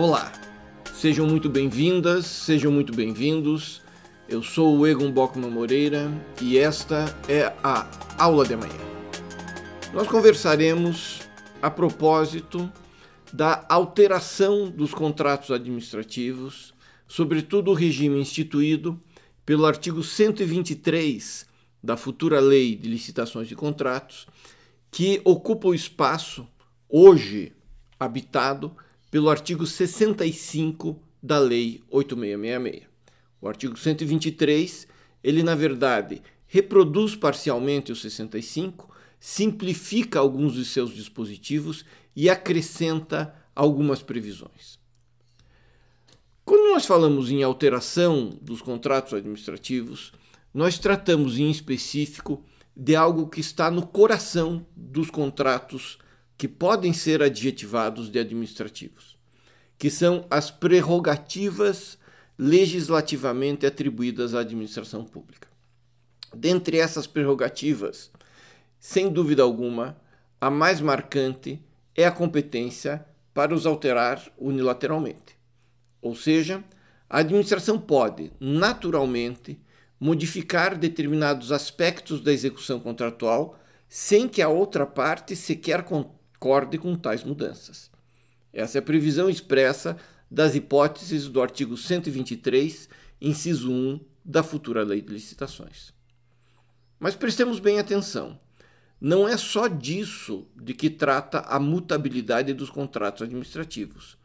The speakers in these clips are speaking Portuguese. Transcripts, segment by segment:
Olá, sejam muito bem-vindas, sejam muito bem-vindos. Eu sou o Egon Bockman Moreira e esta é a aula de amanhã. Nós conversaremos a propósito da alteração dos contratos administrativos, sobretudo o regime instituído pelo artigo 123 da futura Lei de Licitações de Contratos, que ocupa o espaço hoje habitado pelo artigo 65 da Lei 8666. O artigo 123, ele na verdade reproduz parcialmente o 65, simplifica alguns de seus dispositivos e acrescenta algumas previsões. Quando nós falamos em alteração dos contratos administrativos, nós tratamos em específico de algo que está no coração dos contratos que podem ser adjetivados de administrativos, que são as prerrogativas legislativamente atribuídas à administração pública. Dentre essas prerrogativas, sem dúvida alguma, a mais marcante é a competência para os alterar unilateralmente. Ou seja, a administração pode, naturalmente, modificar determinados aspectos da execução contratual sem que a outra parte sequer concorde com tais mudanças. Essa é a previsão expressa das hipóteses do artigo 123, inciso 1 da futura Lei de Licitações. Mas prestemos bem atenção. Não é só disso de que trata a mutabilidade dos contratos administrativos.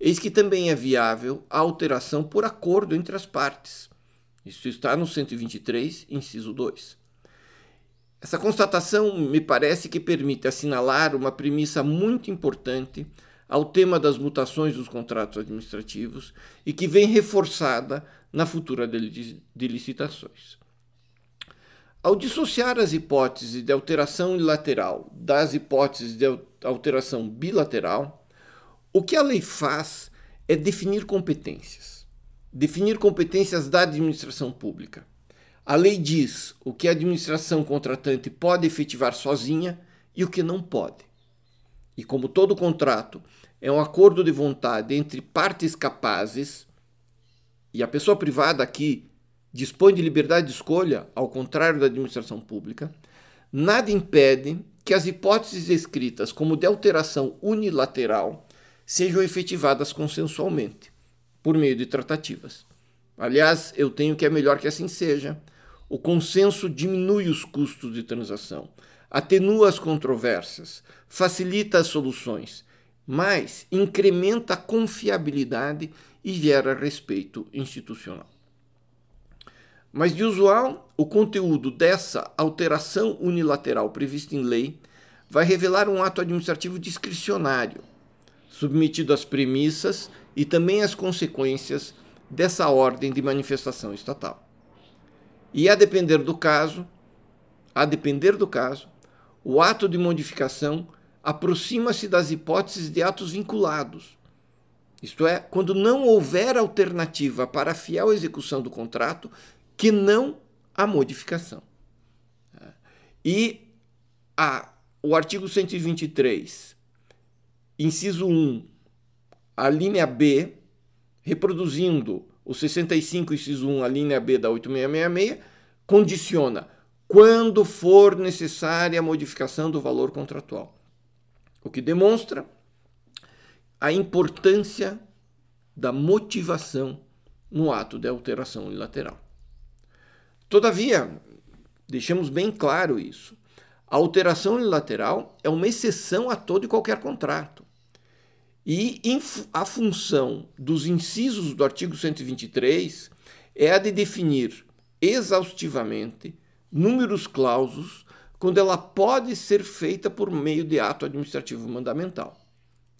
Eis que também é viável a alteração por acordo entre as partes. Isso está no 123, inciso 2. Essa constatação me parece que permite assinalar uma premissa muito importante ao tema das mutações dos contratos administrativos e que vem reforçada na futura de licitações. Ao dissociar as hipóteses de alteração unilateral das hipóteses de alteração bilateral, o que a lei faz é definir competências. Definir competências da administração pública. A lei diz o que a administração contratante pode efetivar sozinha e o que não pode. E como todo contrato é um acordo de vontade entre partes capazes, e a pessoa privada aqui dispõe de liberdade de escolha, ao contrário da administração pública, nada impede que as hipóteses escritas como de alteração unilateral sejam efetivadas consensualmente, por meio de tratativas. Aliás, eu tenho que é melhor que assim seja o consenso diminui os custos de transação, atenua as controvérsias, facilita as soluções, mas incrementa a confiabilidade e gera respeito institucional. Mas, de usual, o conteúdo dessa alteração unilateral prevista em lei vai revelar um ato administrativo discricionário, submetido às premissas e também às consequências dessa ordem de manifestação estatal. E a depender do caso, a depender do caso, o ato de modificação aproxima-se das hipóteses de atos vinculados. Isto é, quando não houver alternativa para a fiel execução do contrato que não a modificação. E a, o artigo 123, inciso 1, a linha B, reproduzindo o 65, inciso 1, a linha B da 8666, condiciona quando for necessária a modificação do valor contratual. O que demonstra a importância da motivação no ato de alteração unilateral. Todavia, deixamos bem claro isso. A alteração unilateral é uma exceção a todo e qualquer contrato. E a função dos incisos do artigo 123 é a de definir exaustivamente números clausos quando ela pode ser feita por meio de ato administrativo mandamental.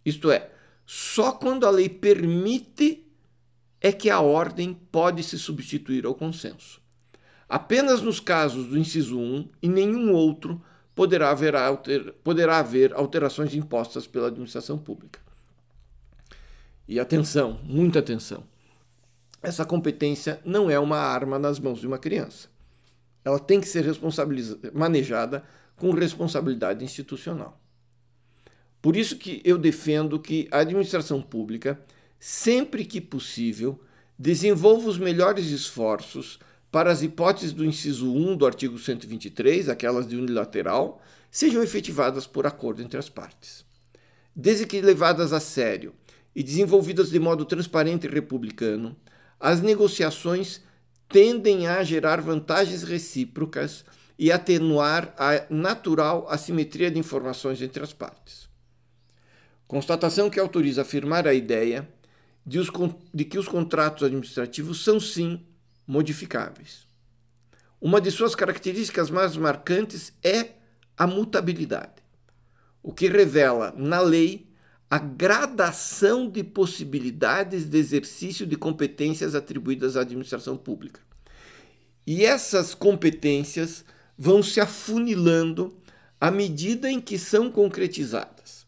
Isto é, só quando a lei permite é que a ordem pode se substituir ao consenso. Apenas nos casos do inciso 1 e nenhum outro poderá haver, alter, poderá haver alterações impostas pela administração pública. E atenção, muita atenção. Essa competência não é uma arma nas mãos de uma criança. Ela tem que ser manejada com responsabilidade institucional. Por isso que eu defendo que a administração pública sempre que possível, desenvolva os melhores esforços para as hipóteses do inciso 1 do artigo 123, aquelas de unilateral, sejam efetivadas por acordo entre as partes. Desde que levadas a sério e desenvolvidas de modo transparente e republicano, as negociações tendem a gerar vantagens recíprocas e atenuar a natural assimetria de informações entre as partes. Constatação que autoriza afirmar a ideia de, os, de que os contratos administrativos são sim modificáveis. Uma de suas características mais marcantes é a mutabilidade, o que revela na lei a gradação de possibilidades de exercício de competências atribuídas à administração pública. E essas competências vão se afunilando à medida em que são concretizadas.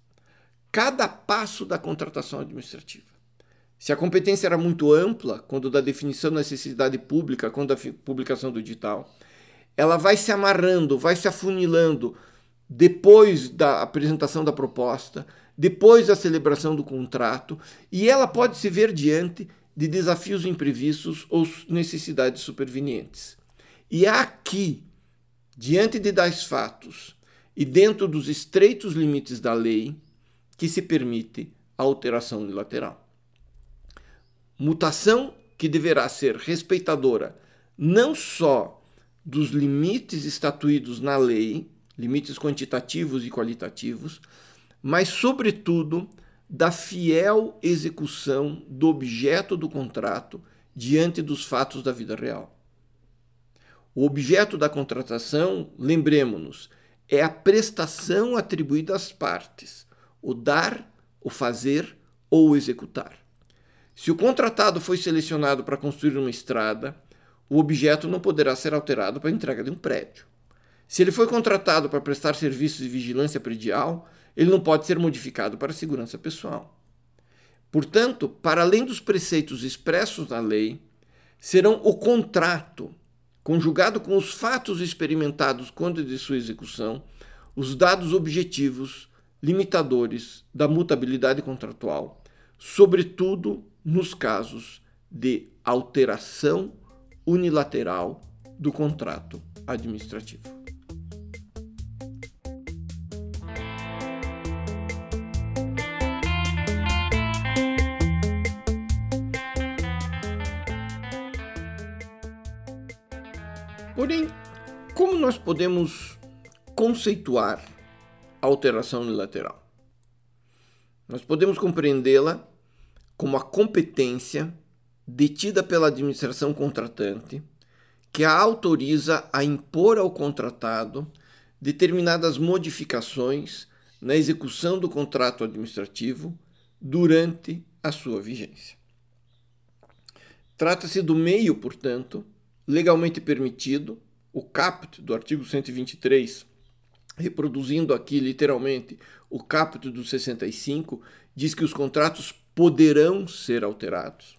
Cada passo da contratação administrativa. Se a competência era muito ampla, quando da definição da necessidade pública, quando da publicação do edital, ela vai se amarrando, vai se afunilando depois da apresentação da proposta, depois da celebração do contrato, e ela pode se ver diante de desafios imprevistos ou necessidades supervenientes. E aqui, diante de tais fatos e dentro dos estreitos limites da lei, que se permite a alteração unilateral. Mutação que deverá ser respeitadora não só dos limites estatuídos na lei, limites quantitativos e qualitativos, mas, sobretudo, da fiel execução do objeto do contrato diante dos fatos da vida real. O objeto da contratação, lembremos-nos, é a prestação atribuída às partes, o dar, o fazer ou o executar. Se o contratado foi selecionado para construir uma estrada, o objeto não poderá ser alterado para a entrega de um prédio. Se ele foi contratado para prestar serviços de vigilância predial, ele não pode ser modificado para segurança pessoal. Portanto, para além dos preceitos expressos na lei, serão o contrato, conjugado com os fatos experimentados quando de sua execução, os dados objetivos limitadores da mutabilidade contratual, sobretudo nos casos de alteração unilateral do contrato administrativo. Nós podemos conceituar alteração unilateral? Nós podemos compreendê-la como a competência detida pela administração contratante que a autoriza a impor ao contratado determinadas modificações na execução do contrato administrativo durante a sua vigência. Trata-se do meio, portanto, legalmente permitido, o caput do artigo 123, reproduzindo aqui literalmente o caput do 65, diz que os contratos poderão ser alterados.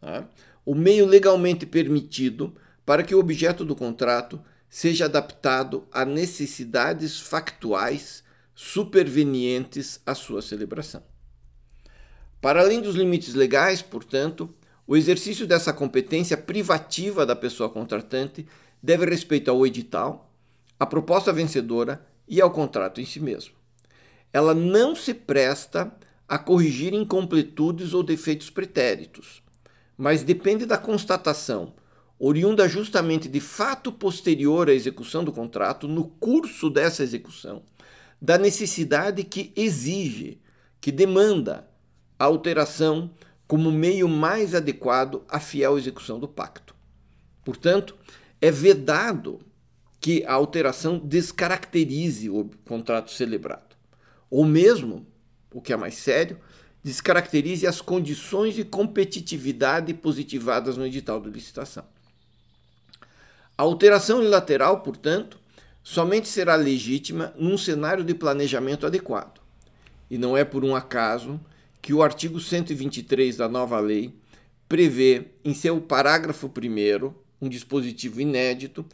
Tá? O meio legalmente permitido para que o objeto do contrato seja adaptado a necessidades factuais supervenientes à sua celebração. Para além dos limites legais, portanto, o exercício dessa competência privativa da pessoa contratante deve respeito ao edital, à proposta vencedora e ao contrato em si mesmo. Ela não se presta a corrigir incompletudes ou defeitos pretéritos, mas depende da constatação, oriunda justamente de fato posterior à execução do contrato, no curso dessa execução, da necessidade que exige, que demanda a alteração como meio mais adequado à fiel execução do pacto. Portanto, é vedado que a alteração descaracterize o contrato celebrado, ou mesmo o que é mais sério, descaracterize as condições de competitividade positivadas no edital de licitação. A alteração unilateral, portanto, somente será legítima num cenário de planejamento adequado. E não é por um acaso que o artigo 123 da nova lei prevê em seu parágrafo 1 um dispositivo inédito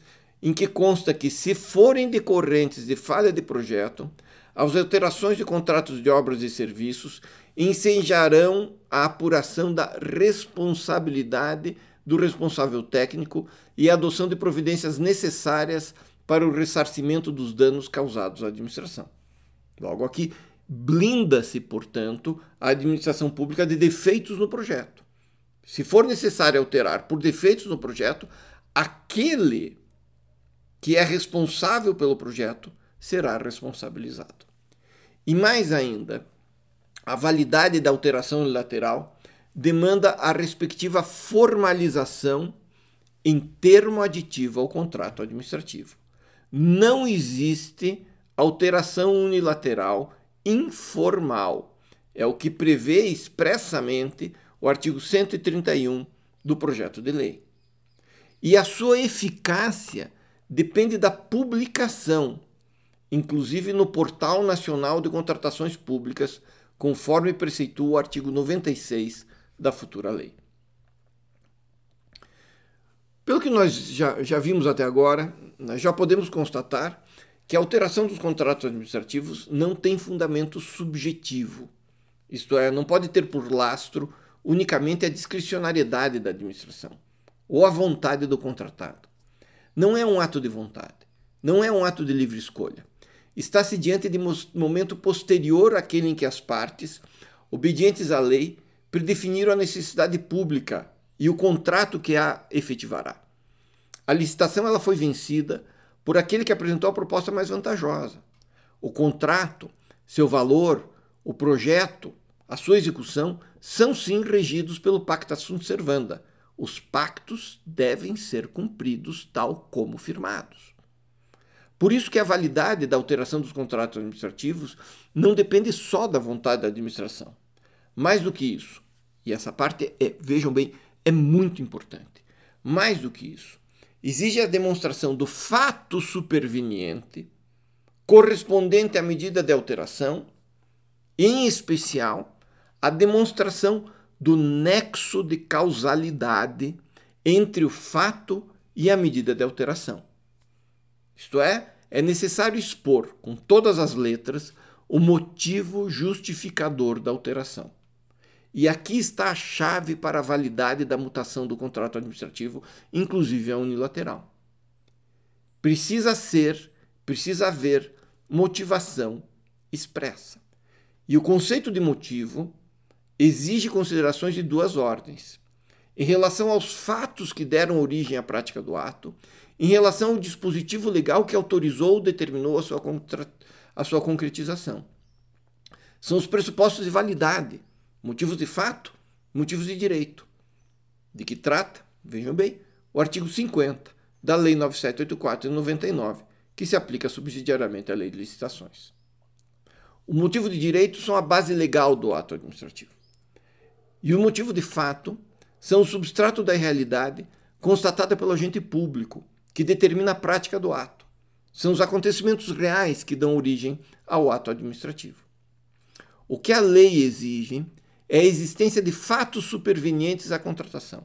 em que consta que, se forem decorrentes de falha de projeto, as alterações de contratos de obras e serviços ensejarão a apuração da responsabilidade do responsável técnico e a adoção de providências necessárias para o ressarcimento dos danos causados à administração. Logo aqui, blinda-se, portanto, a administração pública de defeitos no projeto. Se for necessário alterar por defeitos no projeto, aquele que é responsável pelo projeto será responsabilizado. E mais ainda, a validade da alteração unilateral demanda a respectiva formalização em termo aditivo ao contrato administrativo. Não existe alteração unilateral informal. É o que prevê expressamente o artigo 131 do projeto de lei. E a sua eficácia depende da publicação, inclusive no Portal Nacional de Contratações Públicas, conforme preceitua o artigo 96 da futura lei. Pelo que nós já, já vimos até agora, já podemos constatar que a alteração dos contratos administrativos não tem fundamento subjetivo, isto é, não pode ter por lastro unicamente a discricionariedade da administração ou a vontade do contratado. Não é um ato de vontade, não é um ato de livre escolha. Está-se diante de momento posterior àquele em que as partes, obedientes à lei, predefiniram a necessidade pública e o contrato que a efetivará. A licitação ela foi vencida por aquele que apresentou a proposta mais vantajosa. O contrato, seu valor, o projeto, a sua execução são sim regidos pelo Pacta Sunt Servanda. Os pactos devem ser cumpridos tal como firmados. Por isso que a validade da alteração dos contratos administrativos não depende só da vontade da administração. Mais do que isso, e essa parte é, vejam bem, é muito importante. Mais do que isso, exige a demonstração do fato superveniente correspondente à medida de alteração, em especial a demonstração do nexo de causalidade entre o fato e a medida de alteração. Isto é, é necessário expor com todas as letras o motivo justificador da alteração. E aqui está a chave para a validade da mutação do contrato administrativo, inclusive a unilateral. Precisa ser, precisa haver motivação expressa. E o conceito de motivo exige considerações de duas ordens. Em relação aos fatos que deram origem à prática do ato, em relação ao dispositivo legal que autorizou ou determinou a sua, a sua concretização. São os pressupostos de validade Motivos de fato, motivos de direito. De que trata, vejam bem, o artigo 50 da Lei 9784 de 99, que se aplica subsidiariamente à Lei de Licitações. O motivo de direito são a base legal do ato administrativo. E o motivo de fato são o substrato da realidade constatada pelo agente público, que determina a prática do ato. São os acontecimentos reais que dão origem ao ato administrativo. O que a lei exige é a existência de fatos supervenientes à contratação,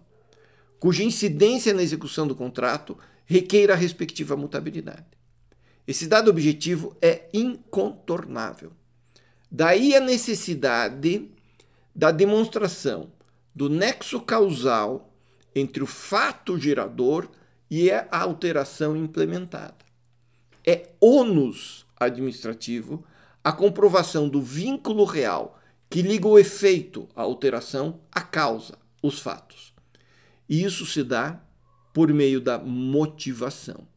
cuja incidência na execução do contrato requeira a respectiva mutabilidade. Esse dado objetivo é incontornável. Daí a necessidade da demonstração do nexo causal entre o fato gerador e a alteração implementada. É ônus administrativo a comprovação do vínculo real que liga o efeito, a alteração, à causa, os fatos. E isso se dá por meio da motivação,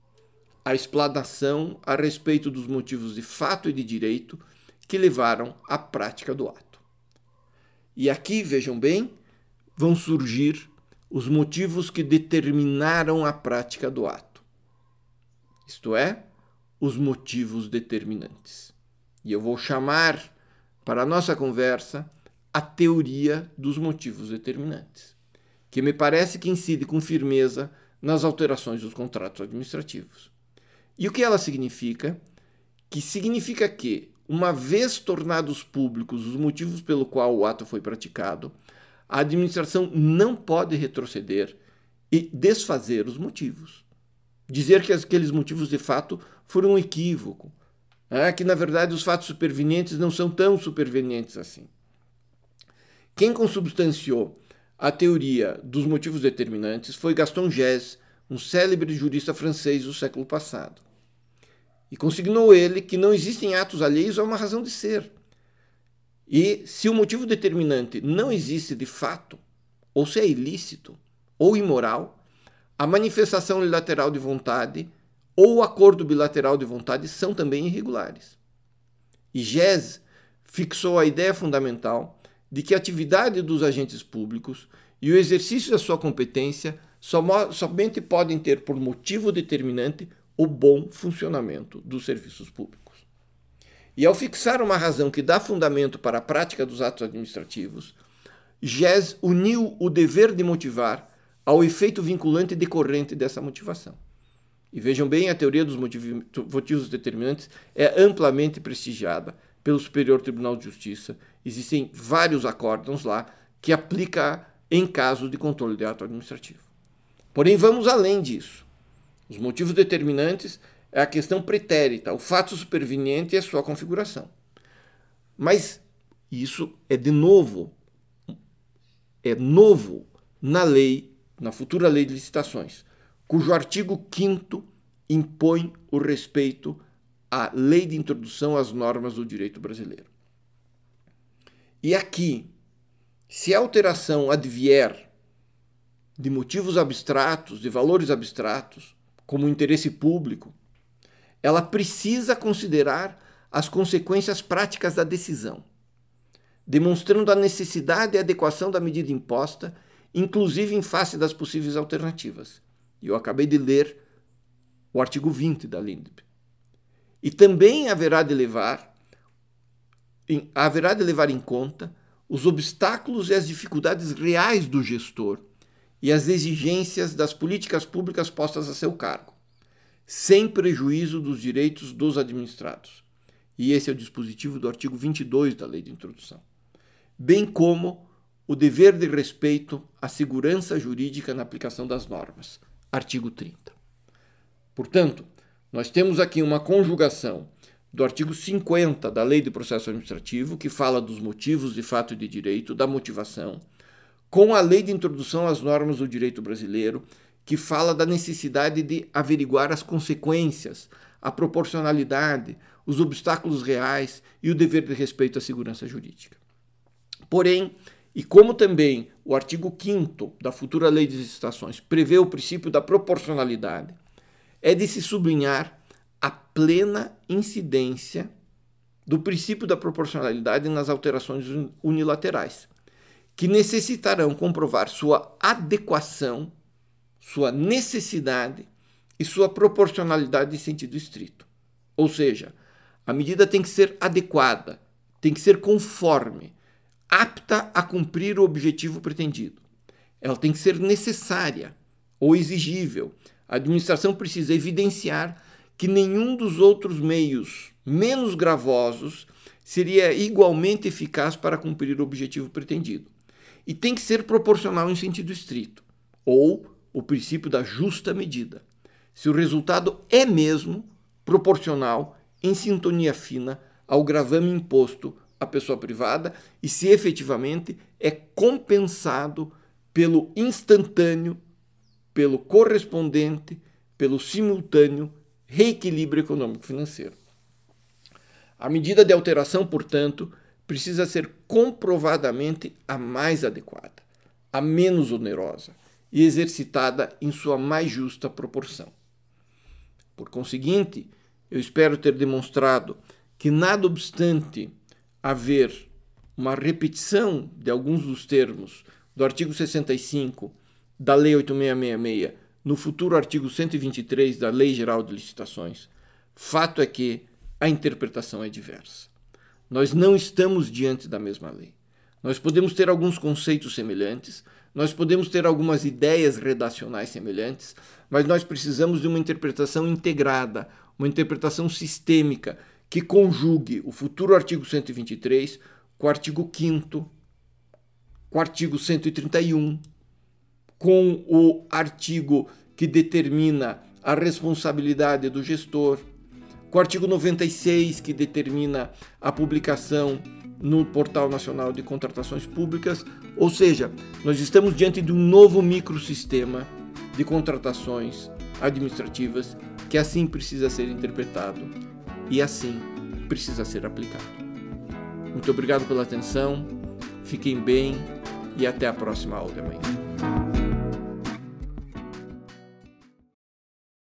a explanação a respeito dos motivos de fato e de direito que levaram à prática do ato. E aqui, vejam bem, vão surgir os motivos que determinaram a prática do ato. Isto é, os motivos determinantes. E eu vou chamar para a nossa conversa a teoria dos motivos determinantes, que me parece que incide com firmeza nas alterações dos contratos administrativos. E o que ela significa? Que significa que, uma vez tornados públicos os motivos pelo qual o ato foi praticado, a administração não pode retroceder e desfazer os motivos. Dizer que aqueles motivos de fato foram um equívoco, é, que na verdade os fatos supervenientes não são tão supervenientes assim. Quem consubstanciou a teoria dos motivos determinantes foi Gaston Gesse, um célebre jurista francês do século passado. E consignou ele que não existem atos alheios a uma razão de ser. E se o motivo determinante não existe de fato, ou se é ilícito ou imoral, a manifestação unilateral de vontade ou o acordo bilateral de vontade são também irregulares. E fixou a ideia fundamental de que a atividade dos agentes públicos e o exercício da sua competência somente podem ter por motivo determinante o bom funcionamento dos serviços públicos. E ao fixar uma razão que dá fundamento para a prática dos atos administrativos, GES uniu o dever de motivar ao efeito vinculante decorrente dessa motivação. E vejam bem, a teoria dos motivos determinantes é amplamente prestigiada pelo Superior Tribunal de Justiça. Existem vários acórdãos lá que aplica em casos de controle de ato administrativo. Porém, vamos além disso. Os motivos determinantes é a questão pretérita, o fato superveniente e a sua configuração. Mas isso é de novo, é novo na lei, na futura lei de licitações, cujo artigo 5 impõe o respeito à lei de introdução às normas do direito brasileiro. E aqui, se a alteração advier de motivos abstratos, de valores abstratos, como interesse público, ela precisa considerar as consequências práticas da decisão, demonstrando a necessidade e adequação da medida imposta, inclusive em face das possíveis alternativas. E eu acabei de ler o artigo 20 da LINDB. E também haverá de levar haverá de levar em conta os obstáculos e as dificuldades reais do gestor e as exigências das políticas públicas postas a seu cargo, sem prejuízo dos direitos dos administrados. E esse é o dispositivo do artigo 22 da Lei de Introdução. Bem como o dever de respeito à segurança jurídica na aplicação das normas, artigo 30. Portanto, nós temos aqui uma conjugação do artigo 50 da Lei de Processo Administrativo, que fala dos motivos de fato e de direito, da motivação, com a lei de introdução às normas do direito brasileiro, que fala da necessidade de averiguar as consequências, a proporcionalidade, os obstáculos reais e o dever de respeito à segurança jurídica. Porém, e como também o artigo 5 da futura Lei de Licitações prevê o princípio da proporcionalidade, é de se sublinhar a plena incidência do princípio da proporcionalidade nas alterações unilaterais que necessitarão comprovar sua adequação, sua necessidade e sua proporcionalidade em sentido estrito. Ou seja, a medida tem que ser adequada, tem que ser conforme, apta a cumprir o objetivo pretendido. Ela tem que ser necessária ou exigível. A administração precisa evidenciar que nenhum dos outros meios menos gravosos seria igualmente eficaz para cumprir o objetivo pretendido e tem que ser proporcional em sentido estrito, ou o princípio da justa medida. Se o resultado é mesmo proporcional, em sintonia fina ao gravame imposto à pessoa privada e se efetivamente é compensado pelo instantâneo, pelo correspondente, pelo simultâneo reequilíbrio econômico-financeiro. A medida de alteração, portanto, precisa ser comprovadamente a mais adequada, a menos onerosa e exercitada em sua mais justa proporção. Por conseguinte, eu espero ter demonstrado que, nada obstante haver uma repetição de alguns dos termos do artigo 65 da Lei 8666 no futuro artigo 123 da Lei Geral de Licitações, fato é que a interpretação é diversa. Nós não estamos diante da mesma lei. Nós podemos ter alguns conceitos semelhantes, nós podemos ter algumas ideias redacionais semelhantes, mas nós precisamos de uma interpretação integrada, uma interpretação sistêmica que conjugue o futuro artigo 123 com o artigo 5 com o artigo 131, com o artigo que determina a responsabilidade do gestor, com o artigo 96, que determina a publicação no Portal Nacional de Contratações Públicas, ou seja, nós estamos diante de um novo microsistema de contratações administrativas que assim precisa ser interpretado e assim precisa ser aplicado. Muito obrigado pela atenção, fiquem bem e até a próxima aula de amanhã.